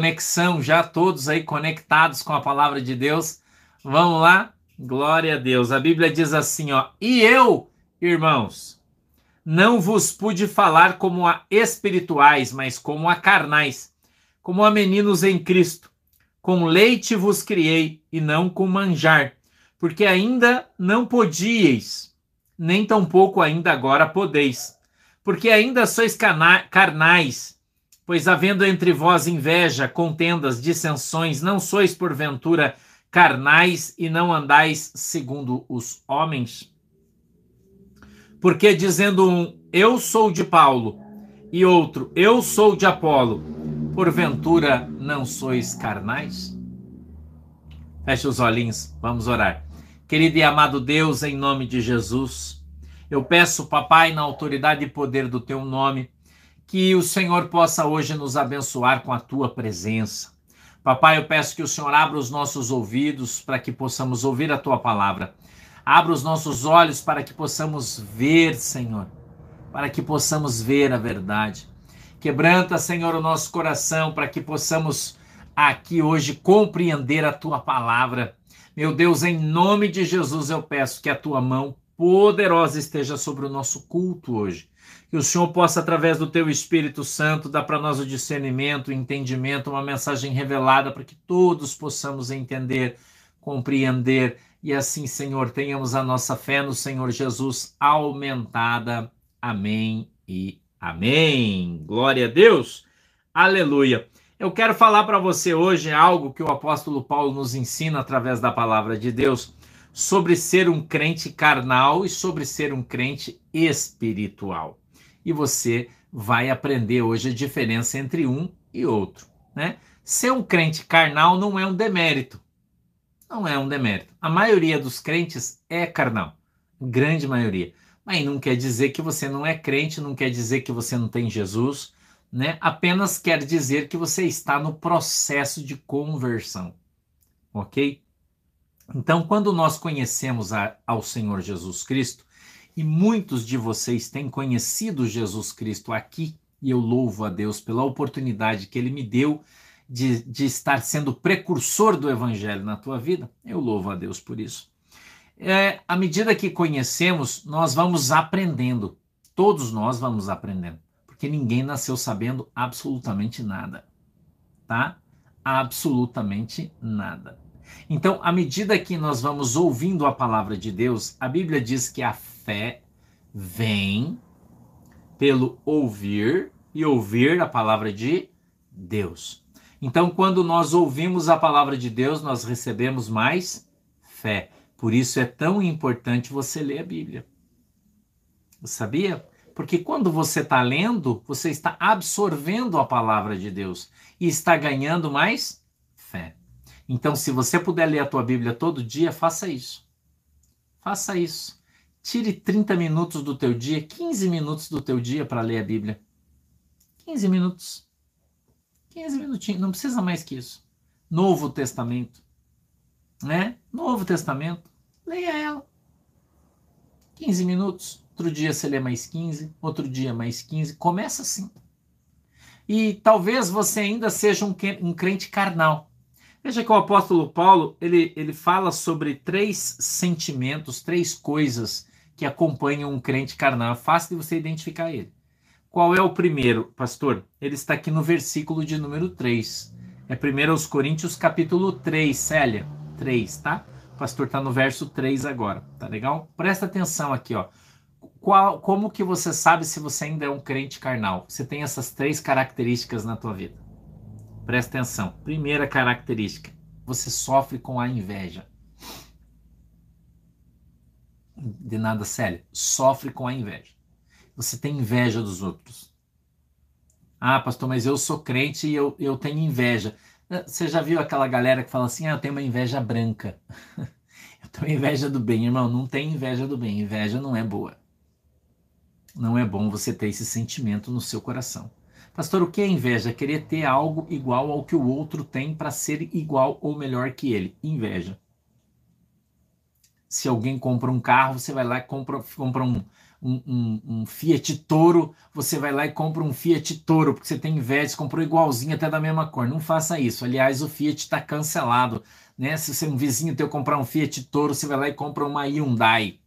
conexão, já todos aí conectados com a palavra de Deus. Vamos lá? Glória a Deus. A Bíblia diz assim, ó: "E eu, irmãos, não vos pude falar como a espirituais, mas como a carnais, como a meninos em Cristo. Com leite vos criei e não com manjar, porque ainda não podíeis, nem tampouco ainda agora podeis, porque ainda sois carnais Pois havendo entre vós inveja, contendas, dissensões, não sois porventura carnais e não andais segundo os homens? Porque dizendo um, eu sou de Paulo, e outro, eu sou de Apolo, porventura não sois carnais? Feche os olhinhos, vamos orar. Querido e amado Deus, em nome de Jesus, eu peço, papai, na autoridade e poder do teu nome, que o Senhor possa hoje nos abençoar com a tua presença. Papai, eu peço que o Senhor abra os nossos ouvidos para que possamos ouvir a tua palavra. Abra os nossos olhos para que possamos ver, Senhor, para que possamos ver a verdade. Quebranta, Senhor, o nosso coração para que possamos aqui hoje compreender a tua palavra. Meu Deus, em nome de Jesus eu peço que a tua mão poderosa esteja sobre o nosso culto hoje que o Senhor possa, através do teu Espírito Santo, dar para nós o discernimento, o entendimento, uma mensagem revelada para que todos possamos entender, compreender e assim, Senhor, tenhamos a nossa fé no Senhor Jesus aumentada. Amém e amém. Glória a Deus. Aleluia. Eu quero falar para você hoje algo que o apóstolo Paulo nos ensina através da palavra de Deus sobre ser um crente carnal e sobre ser um crente espiritual e você vai aprender hoje a diferença entre um e outro. Né? Ser um crente carnal não é um demérito. Não é um demérito. A maioria dos crentes é carnal. Grande maioria. Mas não quer dizer que você não é crente, não quer dizer que você não tem Jesus, né? Apenas quer dizer que você está no processo de conversão. Ok? Então, quando nós conhecemos a, ao Senhor Jesus Cristo, e muitos de vocês têm conhecido Jesus Cristo aqui, e eu louvo a Deus pela oportunidade que Ele me deu de, de estar sendo precursor do Evangelho na tua vida. Eu louvo a Deus por isso. É, à medida que conhecemos, nós vamos aprendendo. Todos nós vamos aprendendo. Porque ninguém nasceu sabendo absolutamente nada. Tá? Absolutamente nada. Então, à medida que nós vamos ouvindo a palavra de Deus, a Bíblia diz que a fé vem pelo ouvir e ouvir a palavra de Deus. Então, quando nós ouvimos a palavra de Deus, nós recebemos mais fé. Por isso é tão importante você ler a Bíblia. Sabia? Porque quando você está lendo, você está absorvendo a palavra de Deus e está ganhando mais fé. Então, se você puder ler a tua Bíblia todo dia, faça isso. Faça isso. Tire 30 minutos do teu dia, 15 minutos do teu dia para ler a Bíblia. 15 minutos. 15 minutinhos, não precisa mais que isso. Novo Testamento. Né? Novo Testamento. Leia ela. 15 minutos. Outro dia você lê mais 15, outro dia mais 15. Começa assim. E talvez você ainda seja um crente carnal. Veja que o apóstolo Paulo ele, ele fala sobre três sentimentos, três coisas que acompanham um crente carnal. É fácil de você identificar ele. Qual é o primeiro, pastor? Ele está aqui no versículo de número 3. É 1 Coríntios capítulo 3, Célia. 3, tá? O pastor está no verso 3 agora, tá legal? Presta atenção aqui, ó. Qual, como que você sabe se você ainda é um crente carnal? Você tem essas três características na tua vida. Presta atenção. Primeira característica: você sofre com a inveja. De nada sério. Sofre com a inveja. Você tem inveja dos outros. Ah, pastor, mas eu sou crente e eu, eu tenho inveja. Você já viu aquela galera que fala assim: ah, eu tenho uma inveja branca. eu tenho inveja do bem. Irmão, não tem inveja do bem. Inveja não é boa. Não é bom você ter esse sentimento no seu coração. Pastor, o que é inveja? Querer ter algo igual ao que o outro tem para ser igual ou melhor que ele. Inveja. Se alguém compra um carro, você vai lá e compra, compra um, um, um, um, Fiat Toro, você vai lá e compra um Fiat Toro, porque você tem inveja, comprou igualzinho até da mesma cor. Não faça isso. Aliás, o Fiat está cancelado. Né? Se você, um vizinho teu comprar um Fiat Toro, você vai lá e compra uma Hyundai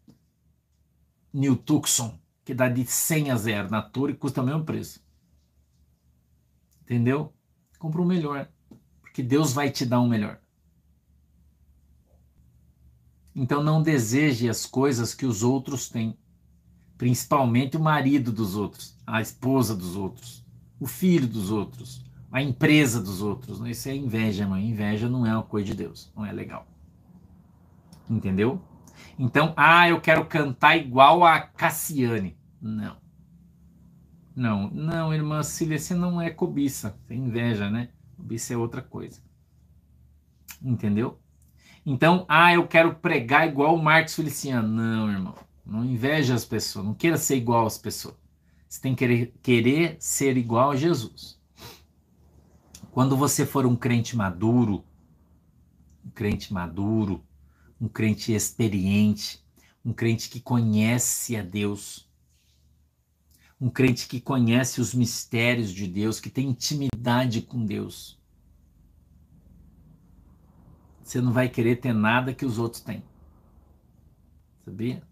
New Tucson, que dá de 100 a 0 na Toro e custa o mesmo preço. Entendeu? Compra o melhor, porque Deus vai te dar um melhor. Então não deseje as coisas que os outros têm principalmente o marido dos outros, a esposa dos outros, o filho dos outros, a empresa dos outros. Isso é inveja, mãe. Inveja não é uma coisa de Deus, não é legal. Entendeu? Então, ah, eu quero cantar igual a Cassiane. Não. Não, não, irmã Cília, você não é cobiça, é inveja, né? Cobiça é outra coisa. Entendeu? Então, ah, eu quero pregar igual o Marcos Feliciano. Não, irmão. Não inveja as pessoas, não queira ser igual às pessoas. Você tem que querer, querer ser igual a Jesus. Quando você for um crente maduro, um crente maduro, um crente experiente, um crente que conhece a Deus, um crente que conhece os mistérios de Deus, que tem intimidade com Deus. Você não vai querer ter nada que os outros têm. Sabia?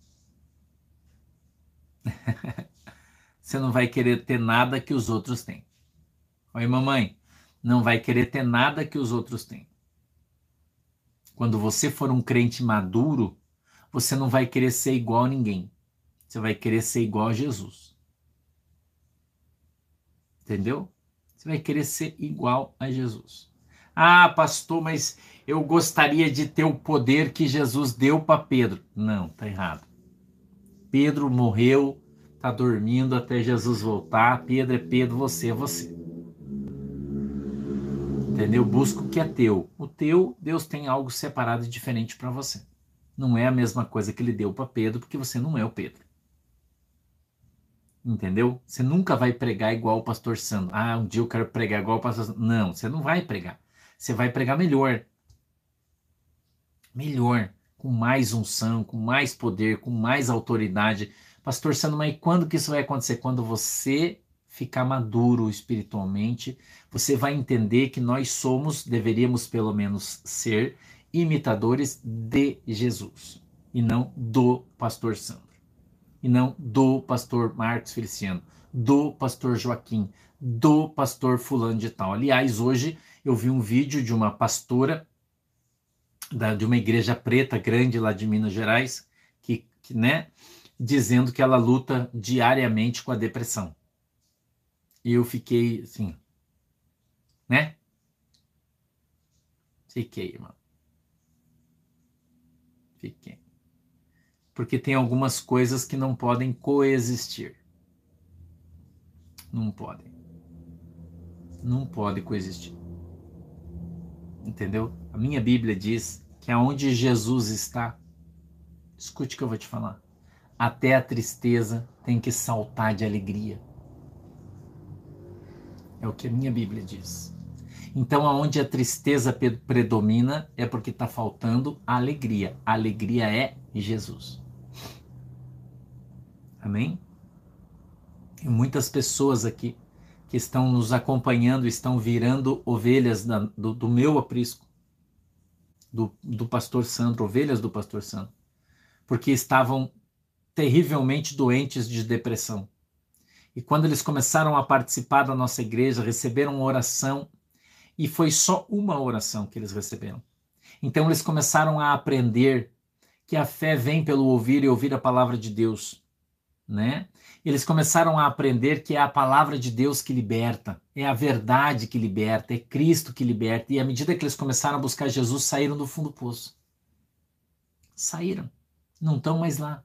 você não vai querer ter nada que os outros têm. Oi, mamãe, não vai querer ter nada que os outros têm. Quando você for um crente maduro, você não vai querer ser igual a ninguém. Você vai querer ser igual a Jesus. Entendeu? Você vai querer ser igual a Jesus. Ah, pastor, mas eu gostaria de ter o poder que Jesus deu para Pedro. Não, tá errado. Pedro morreu, está dormindo até Jesus voltar. Pedro é Pedro, você é você. Entendeu? Busca o que é teu. O teu, Deus tem algo separado e diferente para você. Não é a mesma coisa que ele deu para Pedro, porque você não é o Pedro. Entendeu? Você nunca vai pregar igual o pastor Sandro. Ah, um dia eu quero pregar igual o pastor Sandro. Não, você não vai pregar. Você vai pregar melhor. Melhor com mais unção, com mais poder, com mais autoridade. Pastor Sandro, mas quando que isso vai acontecer? Quando você ficar maduro espiritualmente, você vai entender que nós somos, deveríamos pelo menos ser, imitadores de Jesus e não do pastor Sandro, e não do pastor Marcos Feliciano, do pastor Joaquim, do pastor fulano de tal. Aliás, hoje eu vi um vídeo de uma pastora da, de uma igreja preta grande lá de Minas Gerais, que, que, né, dizendo que ela luta diariamente com a depressão. E eu fiquei assim, né? Fiquei, irmão. Fiquei. Porque tem algumas coisas que não podem coexistir. Não podem. Não pode coexistir. Entendeu? A minha Bíblia diz que aonde Jesus está, escute o que eu vou te falar. Até a tristeza tem que saltar de alegria. É o que a minha Bíblia diz. Então, aonde a tristeza predomina é porque está faltando a alegria. A alegria é Jesus. Amém? Tem muitas pessoas aqui que estão nos acompanhando, estão virando ovelhas da, do, do, meu aprisco, do, do pastor Sandro, ovelhas do pastor Sandro, porque estavam terrivelmente doentes de depressão. E quando eles começaram a participar da nossa igreja, receberam uma oração, e foi só uma oração que eles receberam. Então eles começaram a aprender que a fé vem pelo ouvir e ouvir a palavra de Deus, né? Eles começaram a aprender que é a palavra de Deus que liberta, é a verdade que liberta, é Cristo que liberta. E à medida que eles começaram a buscar Jesus, saíram do fundo do poço. Saíram. Não estão mais lá.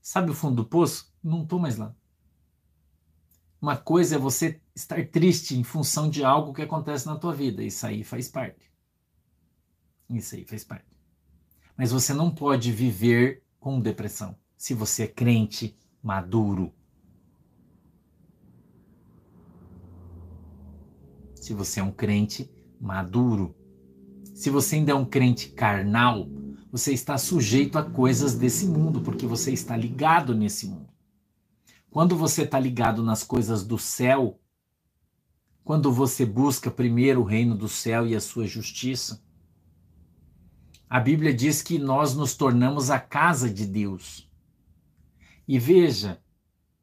Sabe o fundo do poço? Não estou mais lá. Uma coisa é você estar triste em função de algo que acontece na tua vida. Isso aí faz parte. Isso aí faz parte. Mas você não pode viver com depressão se você é crente maduro, se você é um crente maduro. Se você ainda é um crente carnal, você está sujeito a coisas desse mundo, porque você está ligado nesse mundo. Quando você está ligado nas coisas do céu, quando você busca primeiro o reino do céu e a sua justiça, a Bíblia diz que nós nos tornamos a casa de Deus. E veja,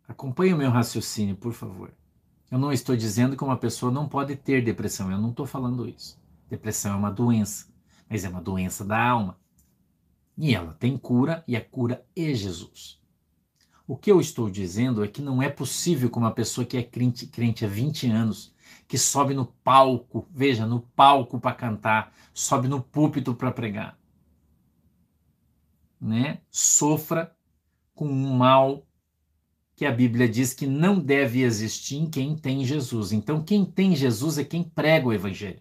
acompanhe o meu raciocínio, por favor. Eu não estou dizendo que uma pessoa não pode ter depressão, eu não estou falando isso. Depressão é uma doença, mas é uma doença da alma. E ela tem cura, e a cura é Jesus. O que eu estou dizendo é que não é possível que uma pessoa que é crente, crente há 20 anos, que sobe no palco, veja, no palco para cantar, sobe no púlpito para pregar, né? Sofra com um mal que a Bíblia diz que não deve existir em quem tem Jesus. Então, quem tem Jesus é quem prega o evangelho.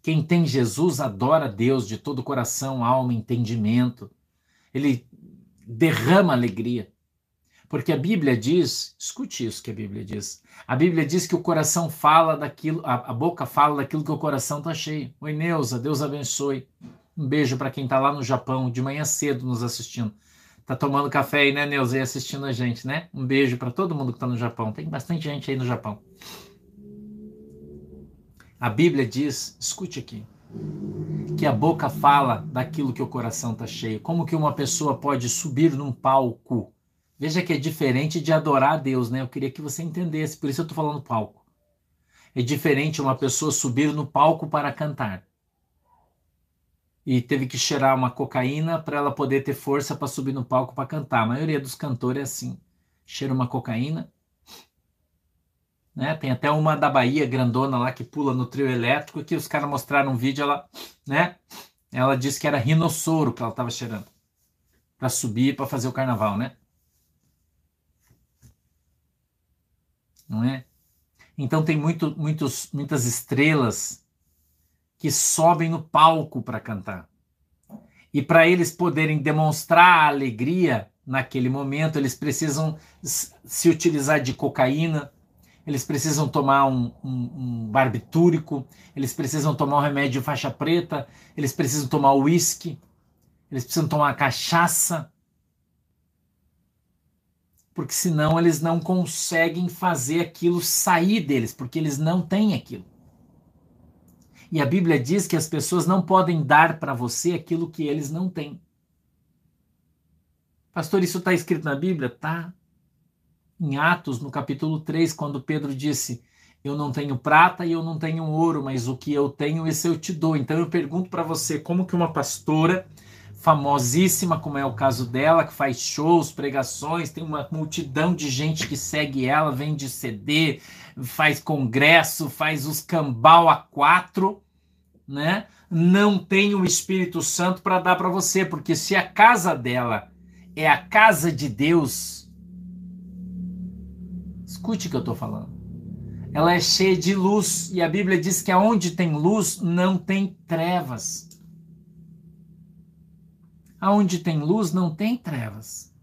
Quem tem Jesus adora Deus de todo coração, alma, entendimento. Ele derrama alegria. Porque a Bíblia diz, escute isso que a Bíblia diz. A Bíblia diz que o coração fala daquilo, a, a boca fala daquilo que o coração está cheio. Oi, Neuza, Deus abençoe. Um beijo para quem está lá no Japão, de manhã cedo nos assistindo. Tá tomando café aí, né, Neuza, e assistindo a gente, né? Um beijo para todo mundo que está no Japão. Tem bastante gente aí no Japão. A Bíblia diz, escute aqui, que a boca fala daquilo que o coração está cheio. Como que uma pessoa pode subir num palco? Veja que é diferente de adorar a Deus, né? Eu queria que você entendesse, por isso eu estou falando palco. É diferente uma pessoa subir no palco para cantar. E teve que cheirar uma cocaína para ela poder ter força para subir no palco para cantar. A maioria dos cantores é assim. Cheira uma cocaína né? Tem até uma da Bahia grandona lá que pula no trio elétrico que os caras mostraram um vídeo, ela, né? Ela disse que era rinossoro que ela estava cheirando para subir para fazer o carnaval, né? Não é? Então tem muito, muitos, muitas estrelas que sobem no palco para cantar. E para eles poderem demonstrar a alegria naquele momento, eles precisam se utilizar de cocaína, eles precisam tomar um, um, um barbitúrico, eles precisam tomar um remédio faixa preta, eles precisam tomar uísque, eles precisam tomar cachaça, porque senão eles não conseguem fazer aquilo sair deles, porque eles não têm aquilo. E a Bíblia diz que as pessoas não podem dar para você aquilo que eles não têm. Pastor, isso está escrito na Bíblia? Tá em Atos, no capítulo 3, quando Pedro disse: Eu não tenho prata e eu não tenho ouro, mas o que eu tenho, esse eu te dou. Então eu pergunto para você: como que uma pastora famosíssima, como é o caso dela, que faz shows, pregações, tem uma multidão de gente que segue ela, vende CD, faz congresso, faz os cambal a quatro, né? Não tem o Espírito Santo para dar para você, porque se a casa dela é a casa de Deus, Escute o que eu estou falando. Ela é cheia de luz e a Bíblia diz que aonde tem luz não tem trevas. Aonde tem luz não tem trevas.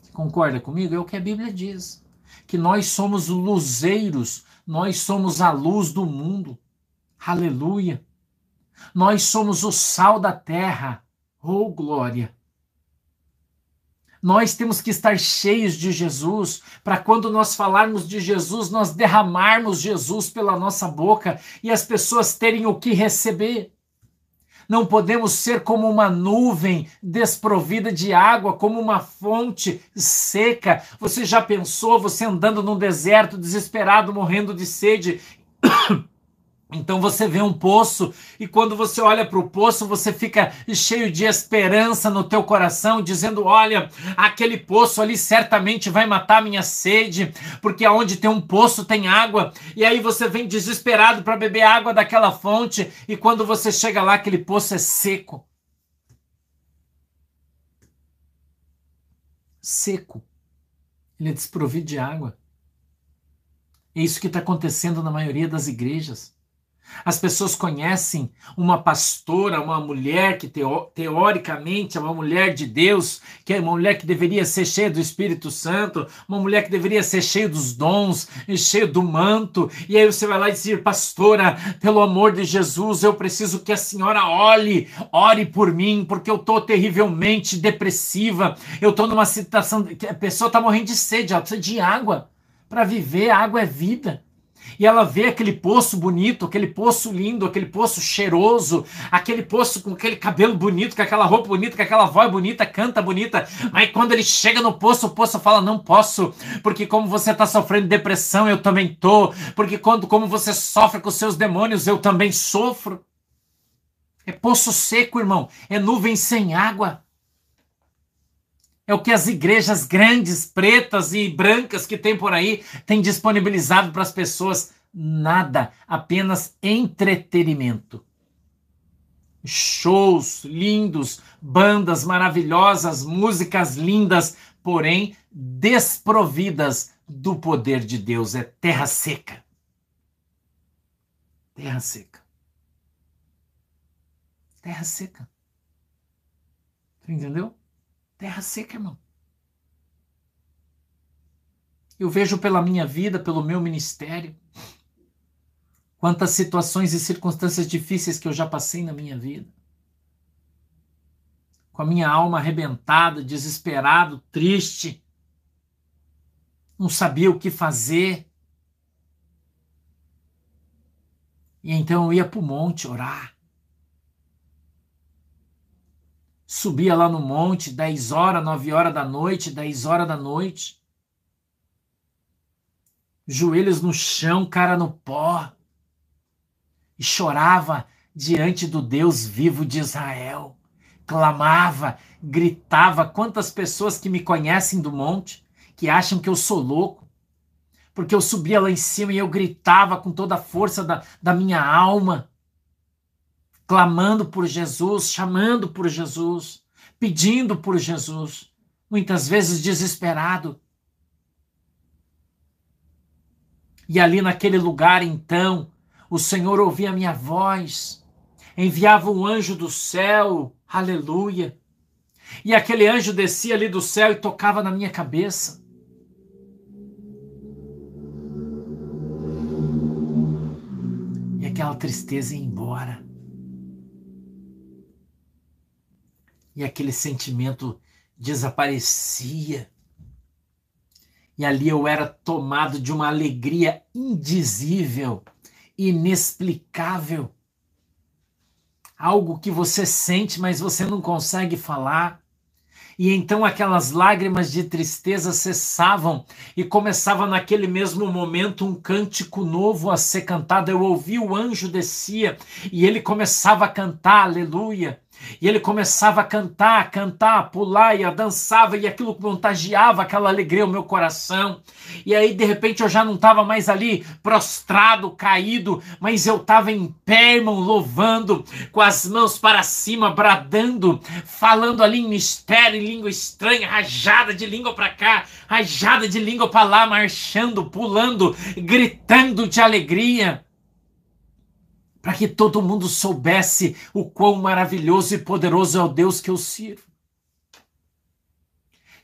Você concorda comigo? É o que a Bíblia diz. Que nós somos luzeiros, nós somos a luz do mundo. Aleluia. Nós somos o sal da terra. Oh, glória. Nós temos que estar cheios de Jesus, para quando nós falarmos de Jesus, nós derramarmos Jesus pela nossa boca e as pessoas terem o que receber. Não podemos ser como uma nuvem desprovida de água, como uma fonte seca. Você já pensou você andando num deserto, desesperado, morrendo de sede? Então você vê um poço e quando você olha para o poço, você fica cheio de esperança no teu coração, dizendo: "Olha, aquele poço ali certamente vai matar minha sede, porque aonde tem um poço tem água". E aí você vem desesperado para beber água daquela fonte e quando você chega lá aquele poço é seco. Seco. Ele é desprovido de água. É isso que está acontecendo na maioria das igrejas. As pessoas conhecem uma pastora, uma mulher que teo, teoricamente é uma mulher de Deus, que é uma mulher que deveria ser cheia do Espírito Santo, uma mulher que deveria ser cheia dos dons, cheia do manto. E aí você vai lá e diz: Pastora, pelo amor de Jesus, eu preciso que a senhora olhe, ore por mim, porque eu estou terrivelmente depressiva. Eu estou numa situação que a pessoa está morrendo de sede, ela precisa de água para viver. Água é vida e ela vê aquele poço bonito, aquele poço lindo, aquele poço cheiroso, aquele poço com aquele cabelo bonito, com aquela roupa bonita, com aquela voz bonita, canta bonita. Mas quando ele chega no poço, o poço fala: Não posso, porque como você está sofrendo depressão, eu também tô. Porque quando como você sofre com seus demônios, eu também sofro. É poço seco, irmão. É nuvem sem água. É o que as igrejas grandes, pretas e brancas que tem por aí têm disponibilizado para as pessoas. Nada, apenas entretenimento. Shows lindos, bandas maravilhosas, músicas lindas, porém desprovidas do poder de Deus. É terra seca. Terra seca. Terra seca. Entendeu? Terra seca, irmão. Eu vejo pela minha vida, pelo meu ministério, quantas situações e circunstâncias difíceis que eu já passei na minha vida. Com a minha alma arrebentada, desesperado, triste, não sabia o que fazer. E então eu ia para o monte orar. Subia lá no monte, 10 horas, 9 horas da noite, 10 horas da noite. Joelhos no chão, cara no pó. E chorava diante do Deus vivo de Israel. Clamava, gritava. Quantas pessoas que me conhecem do monte, que acham que eu sou louco, porque eu subia lá em cima e eu gritava com toda a força da, da minha alma clamando por Jesus, chamando por Jesus, pedindo por Jesus, muitas vezes desesperado. E ali naquele lugar, então, o Senhor ouvia a minha voz, enviava um anjo do céu, aleluia. E aquele anjo descia ali do céu e tocava na minha cabeça. E aquela tristeza ia embora. E aquele sentimento desaparecia. E ali eu era tomado de uma alegria indizível, inexplicável. Algo que você sente, mas você não consegue falar. E então aquelas lágrimas de tristeza cessavam e começava naquele mesmo momento um cântico novo a ser cantado. Eu ouvi o anjo descia e ele começava a cantar, aleluia. E ele começava a cantar, a cantar, a pular e a dançava, e aquilo contagiava aquela alegria ao meu coração. E aí, de repente, eu já não estava mais ali prostrado, caído, mas eu estava em pé, irmão, louvando, com as mãos para cima, bradando, falando ali em mistério, em língua estranha, rajada de língua para cá, rajada de língua para lá, marchando, pulando, gritando de alegria para que todo mundo soubesse o quão maravilhoso e poderoso é o Deus que eu sirvo.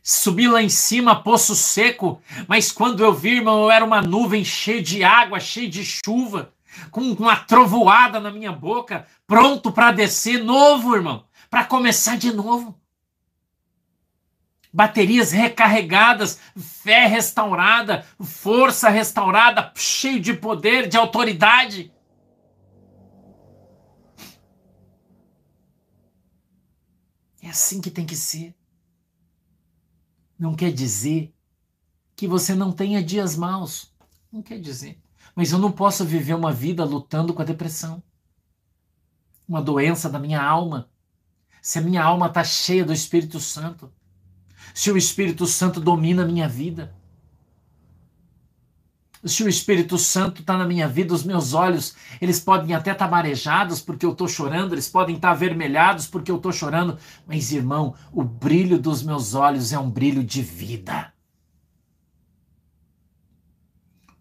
Subi lá em cima, poço seco, mas quando eu vi, irmão, eu era uma nuvem cheia de água, cheia de chuva, com uma trovoada na minha boca, pronto para descer novo, irmão, para começar de novo. Baterias recarregadas, fé restaurada, força restaurada, cheio de poder, de autoridade. Assim que tem que ser. Não quer dizer que você não tenha dias maus. Não quer dizer. Mas eu não posso viver uma vida lutando com a depressão. Uma doença da minha alma. Se a minha alma está cheia do Espírito Santo. Se o Espírito Santo domina a minha vida se o Espírito Santo está na minha vida, os meus olhos, eles podem até estar tá marejados porque eu estou chorando, eles podem estar tá avermelhados porque eu estou chorando, mas irmão, o brilho dos meus olhos é um brilho de vida.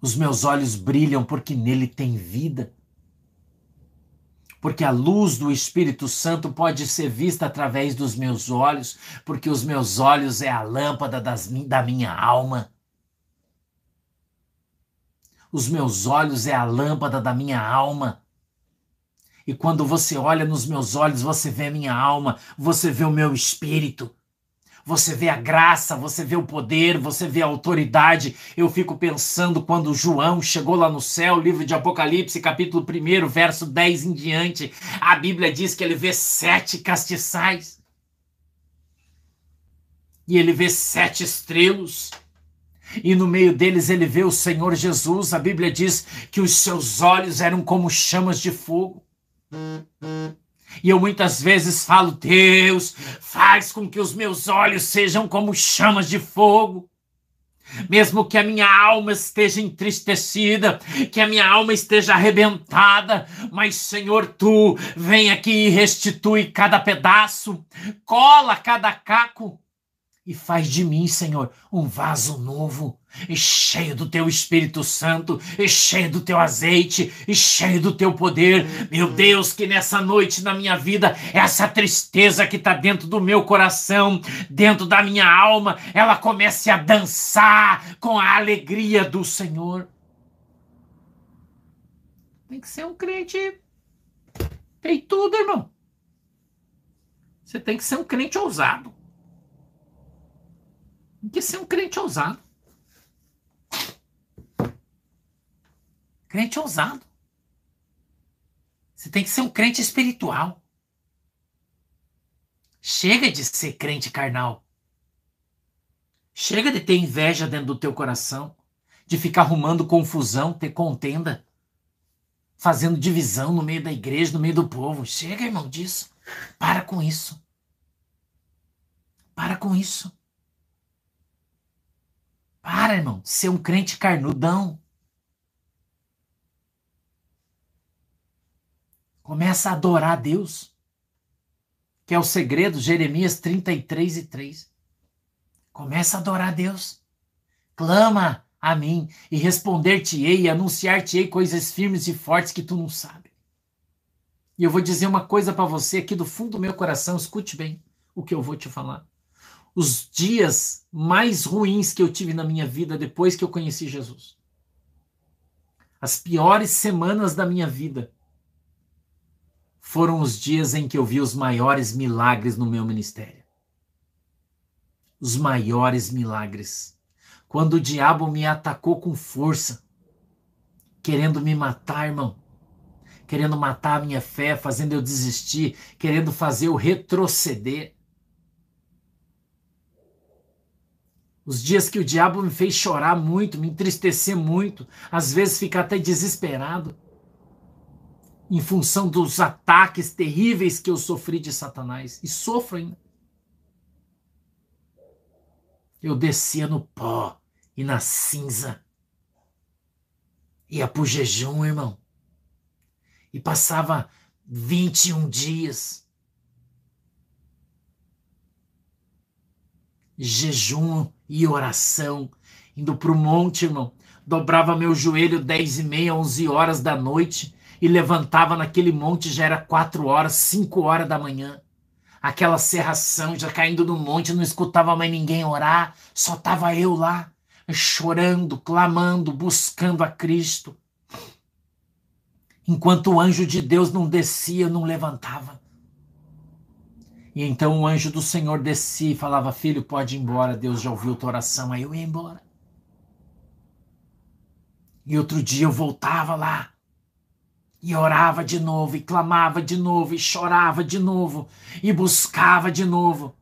Os meus olhos brilham porque nele tem vida. porque a luz do Espírito Santo pode ser vista através dos meus olhos, porque os meus olhos é a lâmpada das, da minha alma. Os meus olhos é a lâmpada da minha alma. E quando você olha nos meus olhos, você vê a minha alma, você vê o meu espírito. Você vê a graça, você vê o poder, você vê a autoridade. Eu fico pensando quando João chegou lá no céu, livro de Apocalipse, capítulo 1, verso 10 em diante. A Bíblia diz que ele vê sete castiçais. E ele vê sete estrelas. E no meio deles ele vê o Senhor Jesus. A Bíblia diz que os seus olhos eram como chamas de fogo. E eu muitas vezes falo, Deus, faz com que os meus olhos sejam como chamas de fogo. Mesmo que a minha alma esteja entristecida, que a minha alma esteja arrebentada, mas Senhor, tu vem aqui e restitui cada pedaço, cola cada caco e faz de mim, Senhor, um vaso novo, e cheio do teu Espírito Santo, e cheio do teu azeite, e cheio do teu poder. Meu Deus, que nessa noite na minha vida, essa tristeza que está dentro do meu coração, dentro da minha alma, ela comece a dançar com a alegria do Senhor. Tem que ser um crente. Tem tudo, irmão. Você tem que ser um crente ousado. Que ser um crente ousado. Crente ousado. Você tem que ser um crente espiritual. Chega de ser crente carnal. Chega de ter inveja dentro do teu coração, de ficar arrumando confusão, ter contenda, fazendo divisão no meio da igreja, no meio do povo. Chega, irmão, disso. Para com isso. Para com isso. Para, irmão, ser um crente carnudão. Começa a adorar a Deus. Que é o segredo, Jeremias 33 e 3. Começa a adorar a Deus. Clama a mim e responder-te-ei anunciar-te-ei coisas firmes e fortes que tu não sabe. E eu vou dizer uma coisa para você aqui do fundo do meu coração, escute bem o que eu vou te falar os dias mais ruins que eu tive na minha vida depois que eu conheci Jesus. As piores semanas da minha vida foram os dias em que eu vi os maiores milagres no meu ministério. Os maiores milagres. Quando o diabo me atacou com força, querendo me matar, irmão. Querendo matar a minha fé, fazendo eu desistir, querendo fazer eu retroceder. Os dias que o diabo me fez chorar muito, me entristecer muito, às vezes ficar até desesperado, em função dos ataques terríveis que eu sofri de Satanás, e sofro ainda. Eu descia no pó e na cinza, ia pro jejum, irmão, e passava 21 dias jejum e oração, indo para o monte, irmão. Dobrava meu joelho dez e meia, onze horas da noite e levantava naquele monte, já era quatro horas, cinco horas da manhã. Aquela serração, já caindo no monte, não escutava mais ninguém orar, só tava eu lá, chorando, clamando, buscando a Cristo. Enquanto o anjo de Deus não descia, não levantava. E então o anjo do Senhor descia e falava: Filho, pode ir embora, Deus já ouviu tua oração. Aí eu ia embora. E outro dia eu voltava lá. E orava de novo, e clamava de novo, e chorava de novo, e buscava de novo.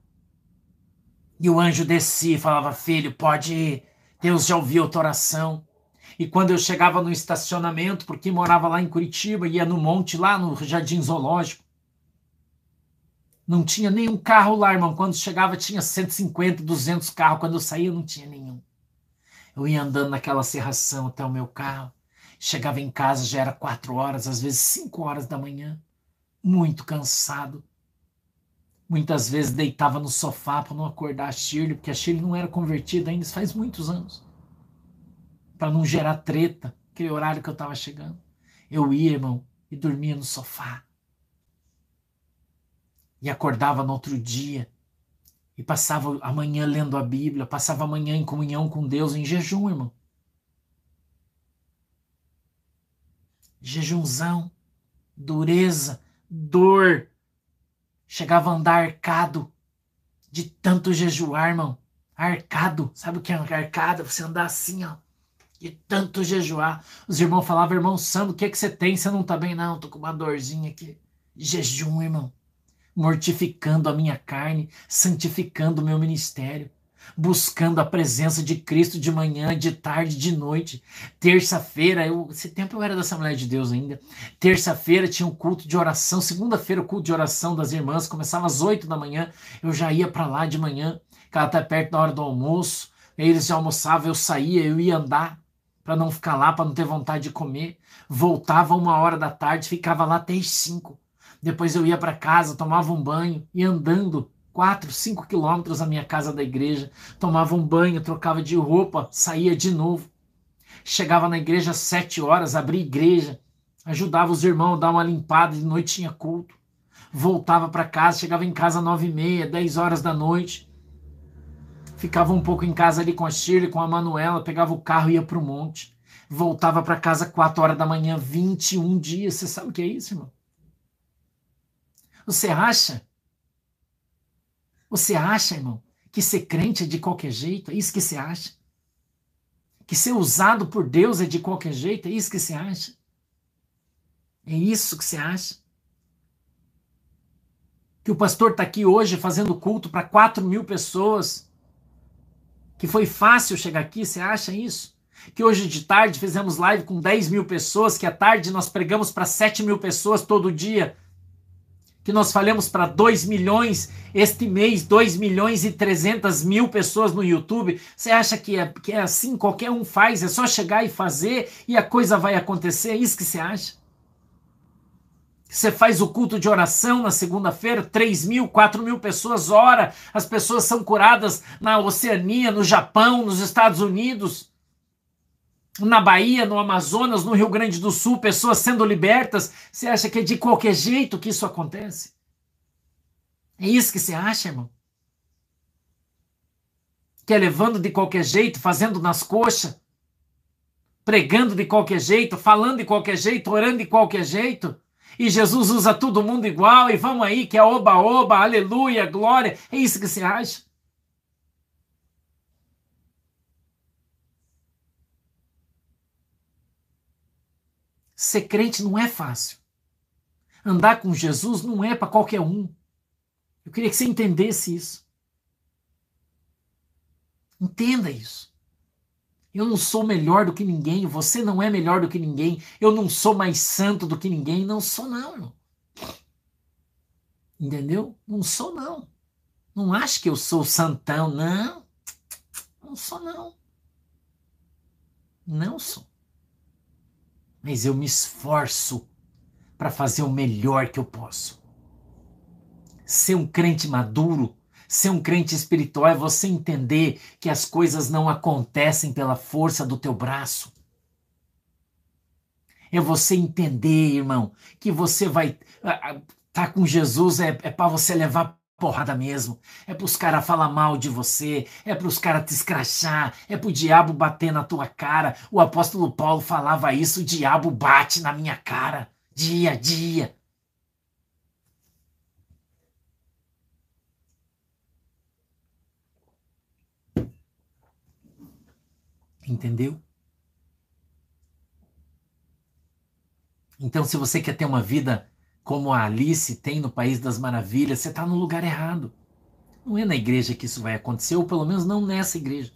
E o anjo descia e falava: Filho, pode ir, Deus já ouviu tua oração. E quando eu chegava no estacionamento, porque morava lá em Curitiba, ia no monte, lá no Jardim Zoológico, não tinha nenhum carro lá, irmão. Quando chegava tinha 150, 200 carros. Quando eu saía não tinha nenhum. Eu ia andando naquela serração até o meu carro. Chegava em casa, já era quatro horas, às vezes cinco horas da manhã. Muito cansado. Muitas vezes deitava no sofá para não acordar a Shirley, porque a Shirley não era convertida ainda, isso faz muitos anos. Para não gerar treta, aquele horário que eu estava chegando. Eu ia, irmão, e dormia no sofá e acordava no outro dia e passava a manhã lendo a Bíblia, passava a manhã em comunhão com Deus, em jejum, irmão. Jejumzão, dureza, dor. Chegava a andar arcado de tanto jejuar, irmão. Arcado, sabe o que é arcado? Você andar assim, ó, de tanto jejuar. Os irmãos falavam, irmão Sandro, o que, é que você tem? Você não tá bem? Não, tô com uma dorzinha aqui. Jejum, irmão mortificando a minha carne, santificando o meu ministério, buscando a presença de Cristo de manhã, de tarde, de noite. Terça-feira, esse tempo eu era da Assembleia de Deus ainda. Terça-feira tinha um culto de oração, segunda-feira o culto de oração das irmãs começava às oito da manhã, eu já ia para lá de manhã, ficava até perto da hora do almoço. Eles já almoçavam, eu saía, eu ia andar para não ficar lá, para não ter vontade de comer. Voltava uma hora da tarde, ficava lá até as cinco. Depois eu ia para casa, tomava um banho e andando 4, 5 quilômetros da minha casa da igreja, tomava um banho, trocava de roupa, saía de novo. Chegava na igreja às 7 horas, abria igreja, ajudava os irmãos a dar uma limpada, de noite tinha culto. Voltava para casa, chegava em casa às 9 e meia, 10 horas da noite. Ficava um pouco em casa ali com a Shirley, com a Manuela, pegava o carro e ia para o monte. Voltava para casa 4 horas da manhã, 21 dias. Você sabe o que é isso, irmão? Você acha? Você acha, irmão, que ser crente é de qualquer jeito? É isso que você acha? Que ser usado por Deus é de qualquer jeito? É isso que você acha? É isso que você acha? Que o pastor está aqui hoje fazendo culto para 4 mil pessoas? Que foi fácil chegar aqui? Você acha isso? Que hoje de tarde fizemos live com 10 mil pessoas, que à tarde nós pregamos para 7 mil pessoas todo dia que nós falamos para 2 milhões este mês, 2 milhões e 300 mil pessoas no YouTube. Você acha que é, que é assim? Qualquer um faz, é só chegar e fazer e a coisa vai acontecer? É isso que você acha? Você faz o culto de oração na segunda-feira, 3 mil, 4 mil pessoas ora, as pessoas são curadas na Oceania, no Japão, nos Estados Unidos na Bahia, no Amazonas, no Rio Grande do Sul, pessoas sendo libertas. Você acha que é de qualquer jeito que isso acontece? É isso que você acha, irmão? Que é levando de qualquer jeito, fazendo nas coxas, pregando de qualquer jeito, falando de qualquer jeito, orando de qualquer jeito? E Jesus usa todo mundo igual, e vamos aí, que é oba-oba, aleluia, glória. É isso que você acha? Ser crente não é fácil. Andar com Jesus não é para qualquer um. Eu queria que você entendesse isso. Entenda isso. Eu não sou melhor do que ninguém, você não é melhor do que ninguém, eu não sou mais santo do que ninguém, não sou não, irmão. Entendeu? Não sou não. Não acho que eu sou santão, não. Não sou não. Não sou mas eu me esforço para fazer o melhor que eu posso. Ser um crente maduro, ser um crente espiritual é você entender que as coisas não acontecem pela força do teu braço. É você entender, irmão, que você vai estar tá com Jesus é, é para você levar porrada mesmo. É pros caras falar mal de você, é pros caras te escrachar, é pro diabo bater na tua cara. O apóstolo Paulo falava isso: o diabo bate na minha cara, dia a dia. Entendeu? Então, se você quer ter uma vida como a Alice tem no País das Maravilhas, você está no lugar errado. Não é na igreja que isso vai acontecer, ou pelo menos não nessa igreja.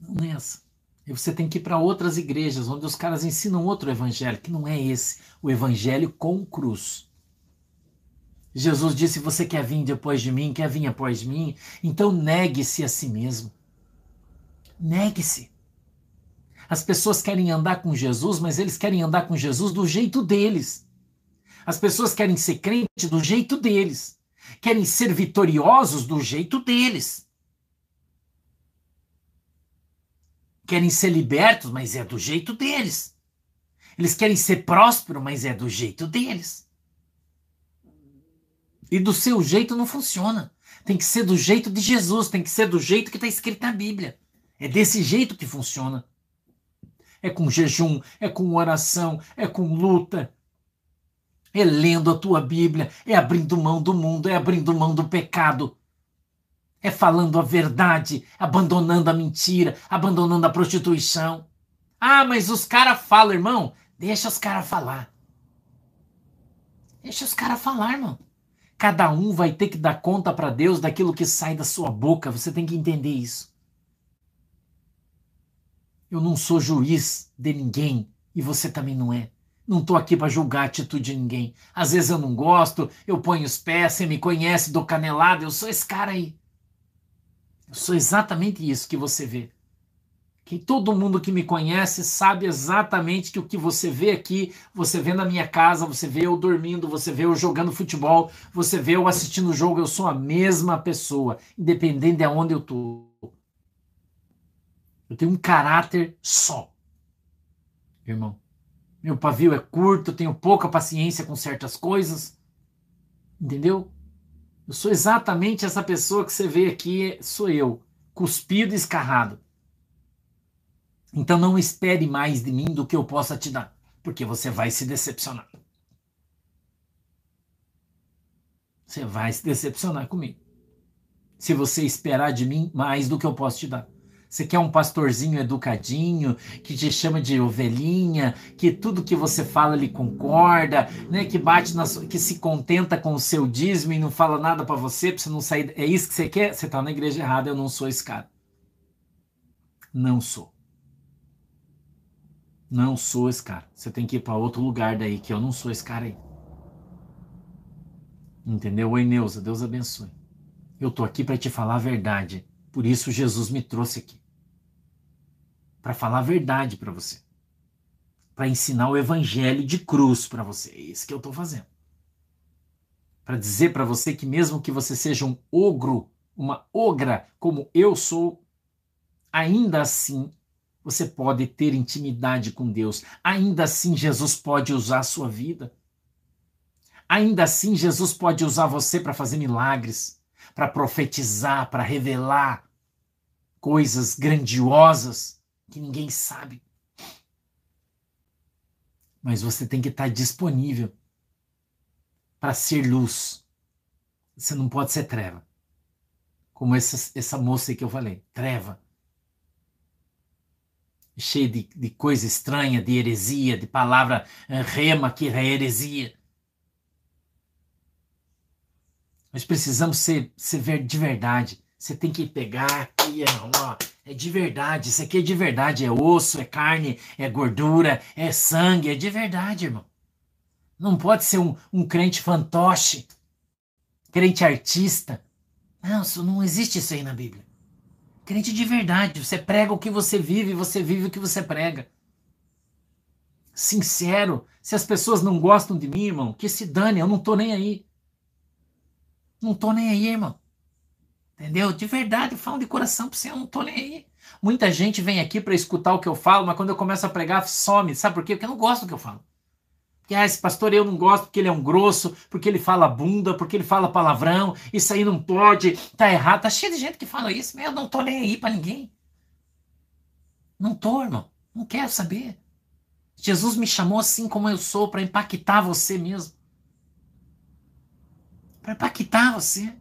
Não nessa. E você tem que ir para outras igrejas, onde os caras ensinam outro evangelho, que não é esse, o evangelho com cruz. Jesus disse: Você quer vir depois de mim, quer vir após mim? Então negue-se a si mesmo. Negue-se. As pessoas querem andar com Jesus, mas eles querem andar com Jesus do jeito deles. As pessoas querem ser crentes do jeito deles. Querem ser vitoriosos do jeito deles. Querem ser libertos, mas é do jeito deles. Eles querem ser prósperos, mas é do jeito deles. E do seu jeito não funciona. Tem que ser do jeito de Jesus, tem que ser do jeito que está escrito na Bíblia. É desse jeito que funciona. É com jejum, é com oração, é com luta, é lendo a tua Bíblia, é abrindo mão do mundo, é abrindo mão do pecado, é falando a verdade, abandonando a mentira, abandonando a prostituição. Ah, mas os caras falam, irmão. Deixa os caras falar. Deixa os caras falar, irmão. Cada um vai ter que dar conta para Deus daquilo que sai da sua boca. Você tem que entender isso. Eu não sou juiz de ninguém e você também não é. Não estou aqui para julgar a atitude de ninguém. Às vezes eu não gosto, eu ponho os pés, você me conhece, dou canelada, eu sou esse cara aí. Eu sou exatamente isso que você vê. Que todo mundo que me conhece sabe exatamente que o que você vê aqui, você vê na minha casa, você vê eu dormindo, você vê eu jogando futebol, você vê eu assistindo o jogo, eu sou a mesma pessoa, independente de onde eu tô. Eu tenho um caráter só. Irmão, meu pavio é curto, eu tenho pouca paciência com certas coisas. Entendeu? Eu sou exatamente essa pessoa que você vê aqui, sou eu, cuspido e escarrado. Então não espere mais de mim do que eu possa te dar, porque você vai se decepcionar. Você vai se decepcionar comigo. Se você esperar de mim mais do que eu posso te dar. Você quer um pastorzinho educadinho, que te chama de ovelhinha, que tudo que você fala ele concorda, né? Que bate na que se contenta com o seu dízimo e não fala nada para você, para você não sair. É isso que você quer? Você tá na igreja errada, eu não sou esse cara. Não sou. Não sou esse cara. Você tem que ir para outro lugar daí, que eu não sou esse cara aí. Entendeu? Oi, Neuza, Deus abençoe. Eu tô aqui para te falar a verdade. Por isso Jesus me trouxe aqui. Para falar a verdade para você. Para ensinar o evangelho de cruz para você. É isso que eu tô fazendo. Para dizer para você que mesmo que você seja um ogro, uma ogra como eu sou, ainda assim você pode ter intimidade com Deus. Ainda assim, Jesus pode usar a sua vida. Ainda assim, Jesus pode usar você para fazer milagres, para profetizar, para revelar coisas grandiosas que ninguém sabe. Mas você tem que estar disponível para ser luz. Você não pode ser treva. Como essa, essa moça que eu falei, treva cheio de, de coisa estranha, de heresia, de palavra uh, rema que é heresia. Nós precisamos ser, ser de verdade. Você tem que pegar aqui, ó, é de verdade. Isso aqui é de verdade. É osso, é carne, é gordura, é sangue. É de verdade, irmão. Não pode ser um, um crente fantoche, crente artista. Não, isso, não existe isso aí na Bíblia. Crente de verdade. Você prega o que você vive, você vive o que você prega. Sincero. Se as pessoas não gostam de mim, irmão, que se dane, eu não tô nem aí. Não tô nem aí, irmão. Entendeu? De verdade, falo de coração pra você, eu não tô nem aí. Muita gente vem aqui para escutar o que eu falo, mas quando eu começo a pregar, some. Sabe por quê? Porque eu não gosto do que eu falo. Que ah, esse pastor eu não gosto porque ele é um grosso, porque ele fala bunda, porque ele fala palavrão, isso aí não pode, tá errado. Tá cheio de gente que fala isso, mas eu não tô nem aí para ninguém. Não tô, irmão. Não quero saber. Jesus me chamou assim como eu sou para impactar você mesmo. Para impactar você.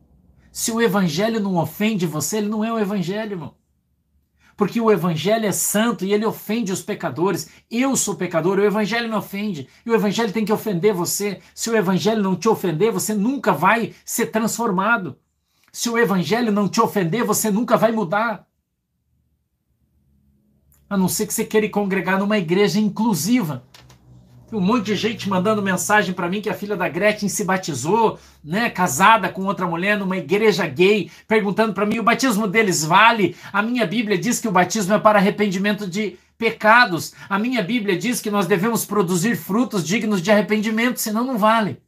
Se o evangelho não ofende você, ele não é o evangelho, irmão porque o evangelho é santo e ele ofende os pecadores. Eu sou pecador, o evangelho me ofende. E o evangelho tem que ofender você. Se o evangelho não te ofender, você nunca vai ser transformado. Se o evangelho não te ofender, você nunca vai mudar. A não ser que você queira congregar numa igreja inclusiva um monte de gente mandando mensagem para mim que a filha da Gretchen se batizou, né, casada com outra mulher numa igreja gay, perguntando para mim o batismo deles vale? A minha Bíblia diz que o batismo é para arrependimento de pecados. A minha Bíblia diz que nós devemos produzir frutos dignos de arrependimento, senão não vale.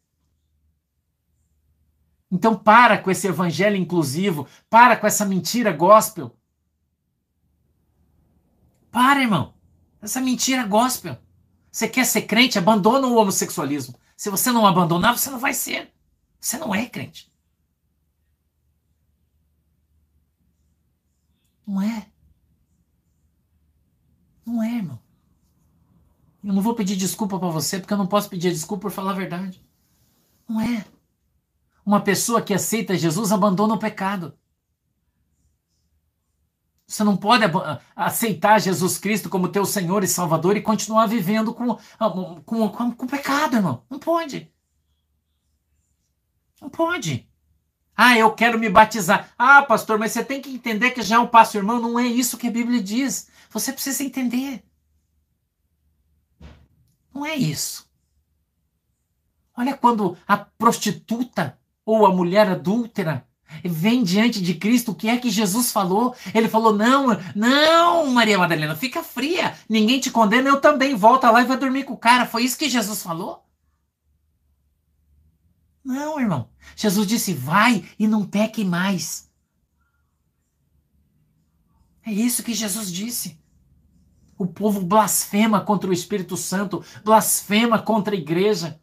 Então para com esse evangelho inclusivo, para com essa mentira gospel. Para, irmão. Essa mentira gospel. Você quer ser crente? Abandona o homossexualismo. Se você não abandonar, você não vai ser. Você não é crente. Não é. Não é, irmão. Eu não vou pedir desculpa para você porque eu não posso pedir desculpa por falar a verdade. Não é. Uma pessoa que aceita Jesus abandona o pecado. Você não pode aceitar Jesus Cristo como teu Senhor e Salvador e continuar vivendo com, com, com, com pecado, irmão. Não pode. Não pode. Ah, eu quero me batizar. Ah, pastor, mas você tem que entender que já é um passo, irmão. Não é isso que a Bíblia diz. Você precisa entender. Não é isso. Olha quando a prostituta ou a mulher adúltera vem diante de Cristo, o que é que Jesus falou? Ele falou: Não, não, Maria Madalena, fica fria, ninguém te condena, eu também. Volta lá e vai dormir com o cara. Foi isso que Jesus falou? Não, irmão. Jesus disse: Vai e não peque mais. É isso que Jesus disse. O povo blasfema contra o Espírito Santo, blasfema contra a igreja.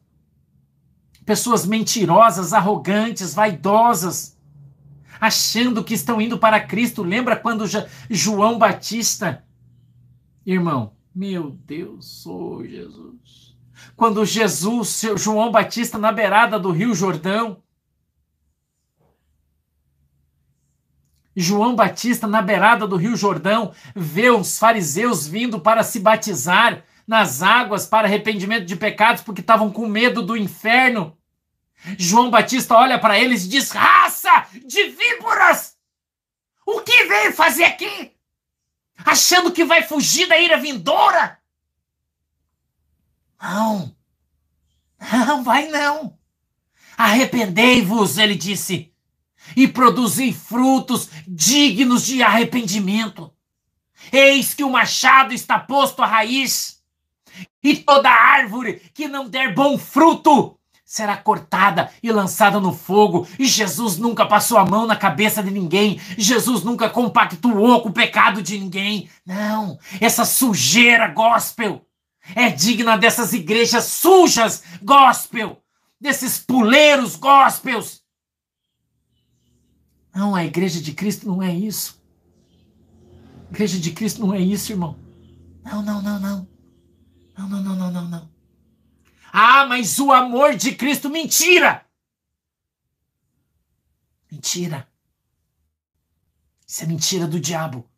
Pessoas mentirosas, arrogantes, vaidosas achando que estão indo para Cristo. Lembra quando João Batista, irmão, meu Deus, oh Jesus. Quando Jesus, João Batista na beirada do Rio Jordão, João Batista na beirada do Rio Jordão vê os fariseus vindo para se batizar nas águas para arrependimento de pecados porque estavam com medo do inferno. João Batista olha para eles e diz: Raça de víboras! O que veio fazer aqui? Achando que vai fugir da ira vindoura? Não, não vai não. Arrependei-vos, ele disse, e produzi frutos dignos de arrependimento. Eis que o machado está posto à raiz, e toda árvore que não der bom fruto será cortada e lançada no fogo. E Jesus nunca passou a mão na cabeça de ninguém. Jesus nunca compactuou com o pecado de ninguém. Não, essa sujeira gospel é digna dessas igrejas sujas gospel, desses puleiros gospels. Não, a igreja de Cristo não é isso. A igreja de Cristo não é isso, irmão. Não, não, não, não. Não, não, não, não, não, não. Ah, mas o amor de Cristo, mentira! Mentira. Isso é mentira do diabo.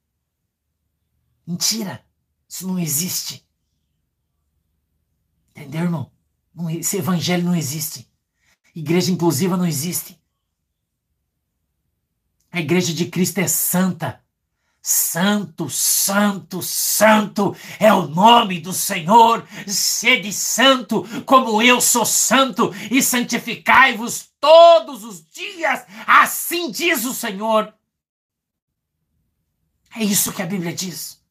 Mentira. Isso não existe. Entendeu, irmão? esse evangelho não existe. Igreja inclusiva não existe. A igreja de Cristo é santa. Santo, santo, santo é o nome do Senhor. Sede santo, como eu sou santo, e santificai-vos todos os dias. Assim diz o Senhor. É isso que a Bíblia diz.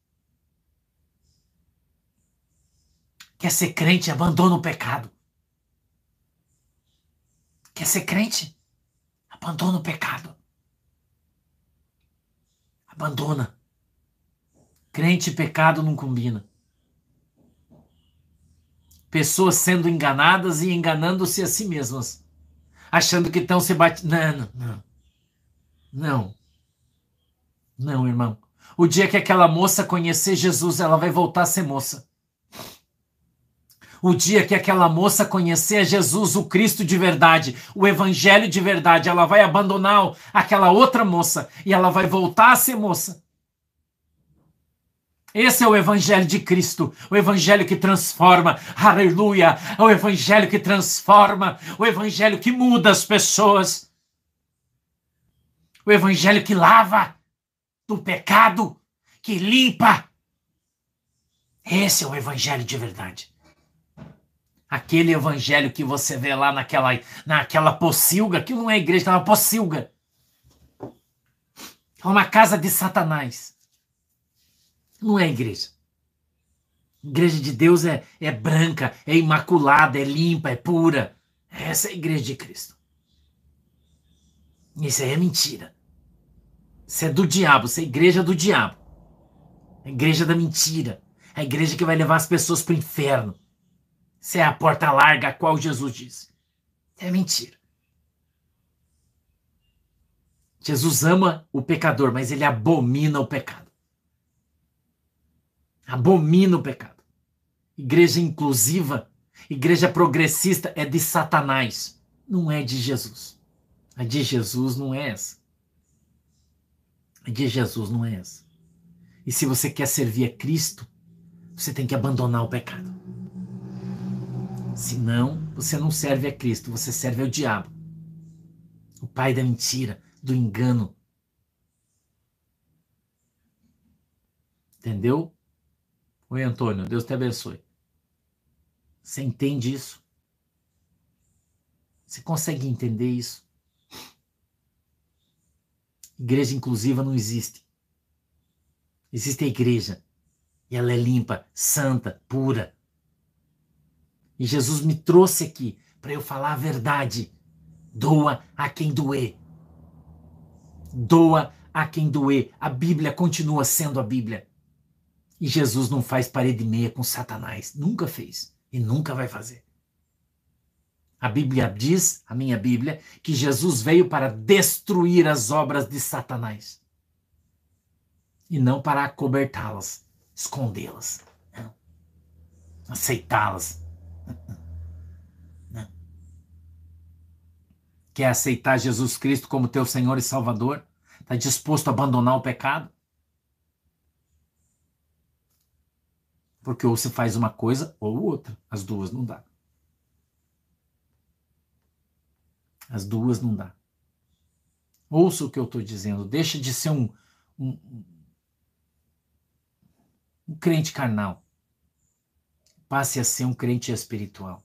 Quer ser crente, abandona o pecado. Quer ser crente? Abandona o pecado. Abandona. Crente e pecado não combina. Pessoas sendo enganadas e enganando-se a si mesmas. Achando que estão se batendo. Não, não, não. Não, irmão. O dia que aquela moça conhecer Jesus, ela vai voltar a ser moça. O dia que aquela moça conhecer Jesus, o Cristo de verdade, o Evangelho de verdade, ela vai abandonar aquela outra moça e ela vai voltar a ser moça. Esse é o Evangelho de Cristo, o Evangelho que transforma, aleluia, é o Evangelho que transforma, o Evangelho que muda as pessoas, o Evangelho que lava do pecado, que limpa. Esse é o Evangelho de verdade. Aquele evangelho que você vê lá naquela, naquela pocilga, que não é igreja, é uma pocilga. É uma casa de Satanás. Não é igreja. Igreja de Deus é, é branca, é imaculada, é limpa, é pura. Essa é a igreja de Cristo. Isso aí é mentira. Isso é do diabo, isso é a igreja do diabo. É a igreja da mentira. É a igreja que vai levar as pessoas para o inferno. Isso é a porta larga a qual Jesus disse. É mentira. Jesus ama o pecador, mas ele abomina o pecado. Abomina o pecado. Igreja inclusiva, igreja progressista é de Satanás, não é de Jesus. A de Jesus não é essa. A de Jesus não é essa. E se você quer servir a Cristo, você tem que abandonar o pecado. Senão, você não serve a Cristo, você serve ao diabo. O pai da mentira, do engano. Entendeu? Oi, Antônio, Deus te abençoe. Você entende isso? Você consegue entender isso? Igreja inclusiva não existe. Existe a igreja. E ela é limpa, santa, pura. E Jesus me trouxe aqui para eu falar a verdade. Doa a quem doer. Doa a quem doer. A Bíblia continua sendo a Bíblia. E Jesus não faz parede meia com Satanás. Nunca fez. E nunca vai fazer. A Bíblia diz, a minha Bíblia, que Jesus veio para destruir as obras de Satanás. E não para acobertá-las, escondê-las, aceitá-las. Quer aceitar Jesus Cristo como teu Senhor e Salvador? Está disposto a abandonar o pecado? Porque ou você faz uma coisa ou outra. As duas não dá. As duas não dá. Ouça o que eu estou dizendo. Deixa de ser um, um, um crente carnal passe a ser um crente espiritual.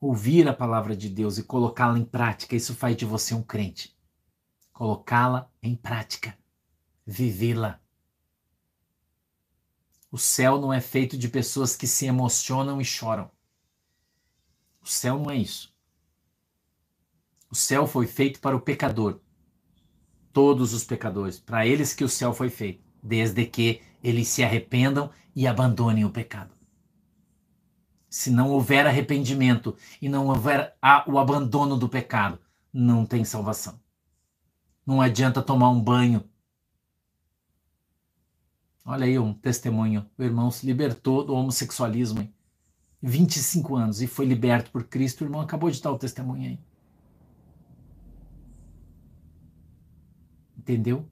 Ouvir a palavra de Deus e colocá-la em prática, isso faz de você um crente. Colocá-la em prática, vivê-la. O céu não é feito de pessoas que se emocionam e choram. O céu não é isso. O céu foi feito para o pecador. Todos os pecadores. Para eles que o céu foi feito. Desde que eles se arrependam e abandonem o pecado. Se não houver arrependimento e não houver o abandono do pecado, não tem salvação. Não adianta tomar um banho. Olha aí um testemunho. O irmão se libertou do homossexualismo. Hein? 25 anos e foi liberto por Cristo. O irmão acabou de dar o testemunho aí. Entendeu?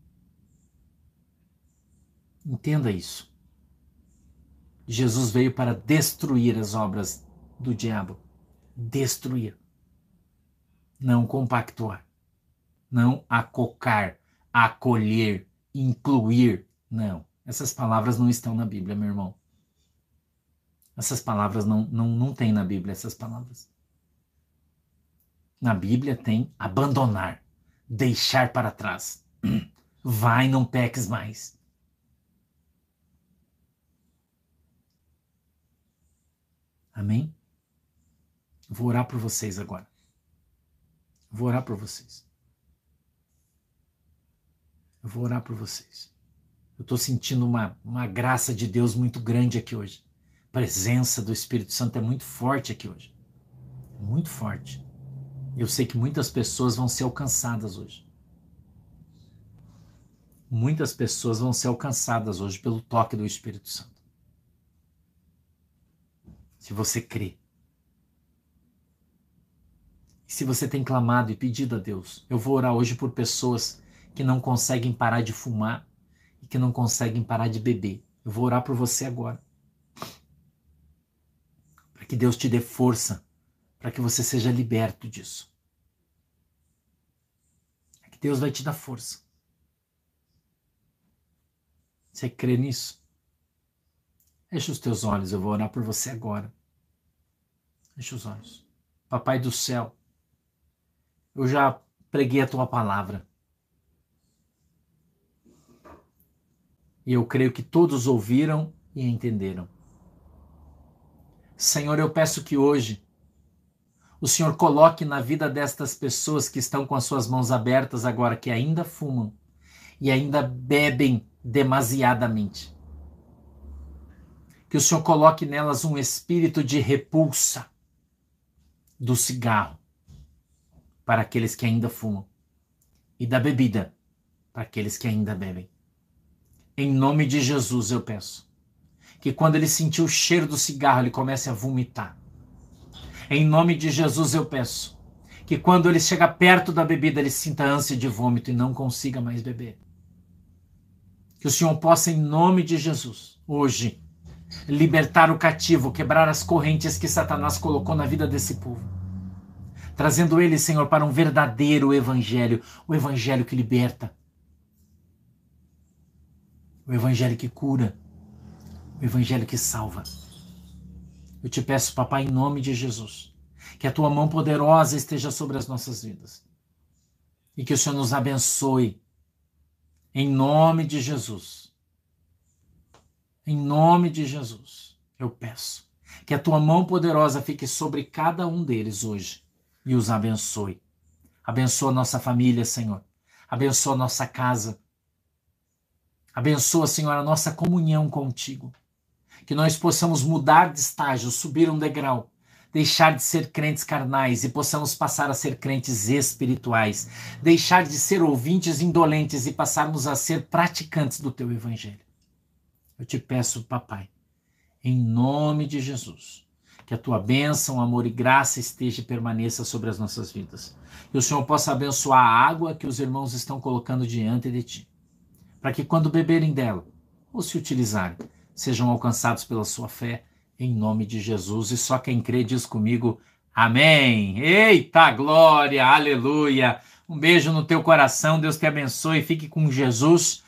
Entenda isso. Jesus veio para destruir as obras do diabo. Destruir. Não compactuar. Não acocar, acolher, incluir. Não. Essas palavras não estão na Bíblia, meu irmão. Essas palavras não, não, não tem na Bíblia, essas palavras. Na Bíblia tem abandonar, deixar para trás. Vai, não peques mais. Amém? Vou orar por vocês agora. Vou orar por vocês. Eu vou orar por vocês. Eu estou sentindo uma, uma graça de Deus muito grande aqui hoje. A presença do Espírito Santo é muito forte aqui hoje. Muito forte. Eu sei que muitas pessoas vão ser alcançadas hoje. Muitas pessoas vão ser alcançadas hoje pelo toque do Espírito Santo se você crê. E se você tem clamado e pedido a Deus, eu vou orar hoje por pessoas que não conseguem parar de fumar e que não conseguem parar de beber. Eu vou orar por você agora. Para que Deus te dê força, para que você seja liberto disso. É que Deus vai te dar força. Você crê nisso? Feche os teus olhos, eu vou orar por você agora. Feche os olhos. Papai do céu, eu já preguei a tua palavra. E eu creio que todos ouviram e entenderam. Senhor, eu peço que hoje o Senhor coloque na vida destas pessoas que estão com as suas mãos abertas agora, que ainda fumam e ainda bebem demasiadamente que o Senhor coloque nelas um espírito de repulsa do cigarro, para aqueles que ainda fumam, e da bebida para aqueles que ainda bebem. Em nome de Jesus eu peço que quando ele sentir o cheiro do cigarro, ele comece a vomitar. Em nome de Jesus eu peço que quando ele chega perto da bebida, ele sinta ânsia de vômito e não consiga mais beber. Que o Senhor possa, em nome de Jesus, hoje, libertar o cativo, quebrar as correntes que Satanás colocou na vida desse povo. Trazendo ele, Senhor, para um verdadeiro evangelho, o evangelho que liberta, o evangelho que cura, o evangelho que salva. Eu te peço, papai, em nome de Jesus, que a tua mão poderosa esteja sobre as nossas vidas. E que o Senhor nos abençoe. Em nome de Jesus. Em nome de Jesus, eu peço que a tua mão poderosa fique sobre cada um deles hoje e os abençoe. Abençoa nossa família, Senhor. Abençoa nossa casa. Abençoa, Senhor, a nossa comunhão contigo. Que nós possamos mudar de estágio, subir um degrau, deixar de ser crentes carnais e possamos passar a ser crentes espirituais, deixar de ser ouvintes indolentes e passarmos a ser praticantes do teu evangelho. Eu te peço, papai, em nome de Jesus, que a tua bênção, amor e graça esteja e permaneça sobre as nossas vidas. Que o Senhor possa abençoar a água que os irmãos estão colocando diante de ti, para que quando beberem dela ou se utilizarem, sejam alcançados pela sua fé, em nome de Jesus. E só quem crê diz comigo, amém. Eita glória, aleluia. Um beijo no teu coração, Deus te abençoe, fique com Jesus.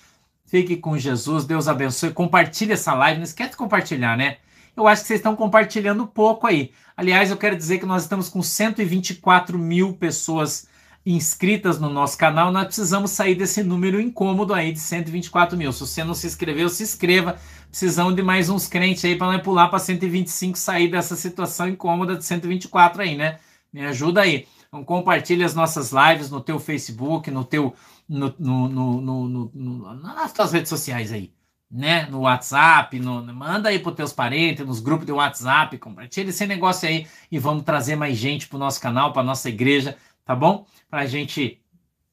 Fique com Jesus, Deus abençoe. Compartilhe essa live, não esquece de compartilhar, né? Eu acho que vocês estão compartilhando pouco aí. Aliás, eu quero dizer que nós estamos com 124 mil pessoas inscritas no nosso canal. Nós precisamos sair desse número incômodo aí de 124 mil. Se você não se inscreveu, se inscreva. Precisamos de mais uns crentes aí para pular para 125 sair dessa situação incômoda de 124 aí, né? Me ajuda aí. Então compartilhe as nossas lives no teu Facebook, no teu no, no, no, nas tuas redes sociais aí, né? No WhatsApp, manda aí para teus parentes, nos grupos de WhatsApp, compartilha esse negócio aí e vamos trazer mais gente para o nosso canal, para nossa igreja, tá bom? Para a gente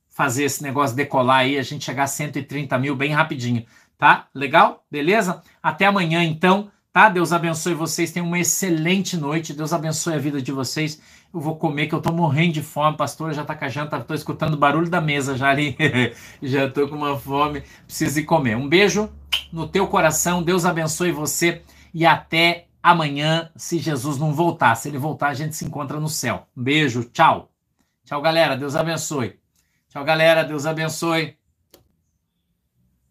fazer esse negócio decolar aí, a gente chegar a 130 mil bem rapidinho, tá? Legal? Beleza? Até amanhã então, tá? Deus abençoe vocês, tenham uma excelente noite, Deus abençoe a vida de vocês eu vou comer, que eu tô morrendo de fome, pastor, já tá com a janta, tô escutando o barulho da mesa já ali, já tô com uma fome, preciso ir comer. Um beijo no teu coração, Deus abençoe você e até amanhã, se Jesus não voltar. Se ele voltar, a gente se encontra no céu. Um beijo, tchau. Tchau, galera, Deus abençoe. Tchau, galera, Deus abençoe.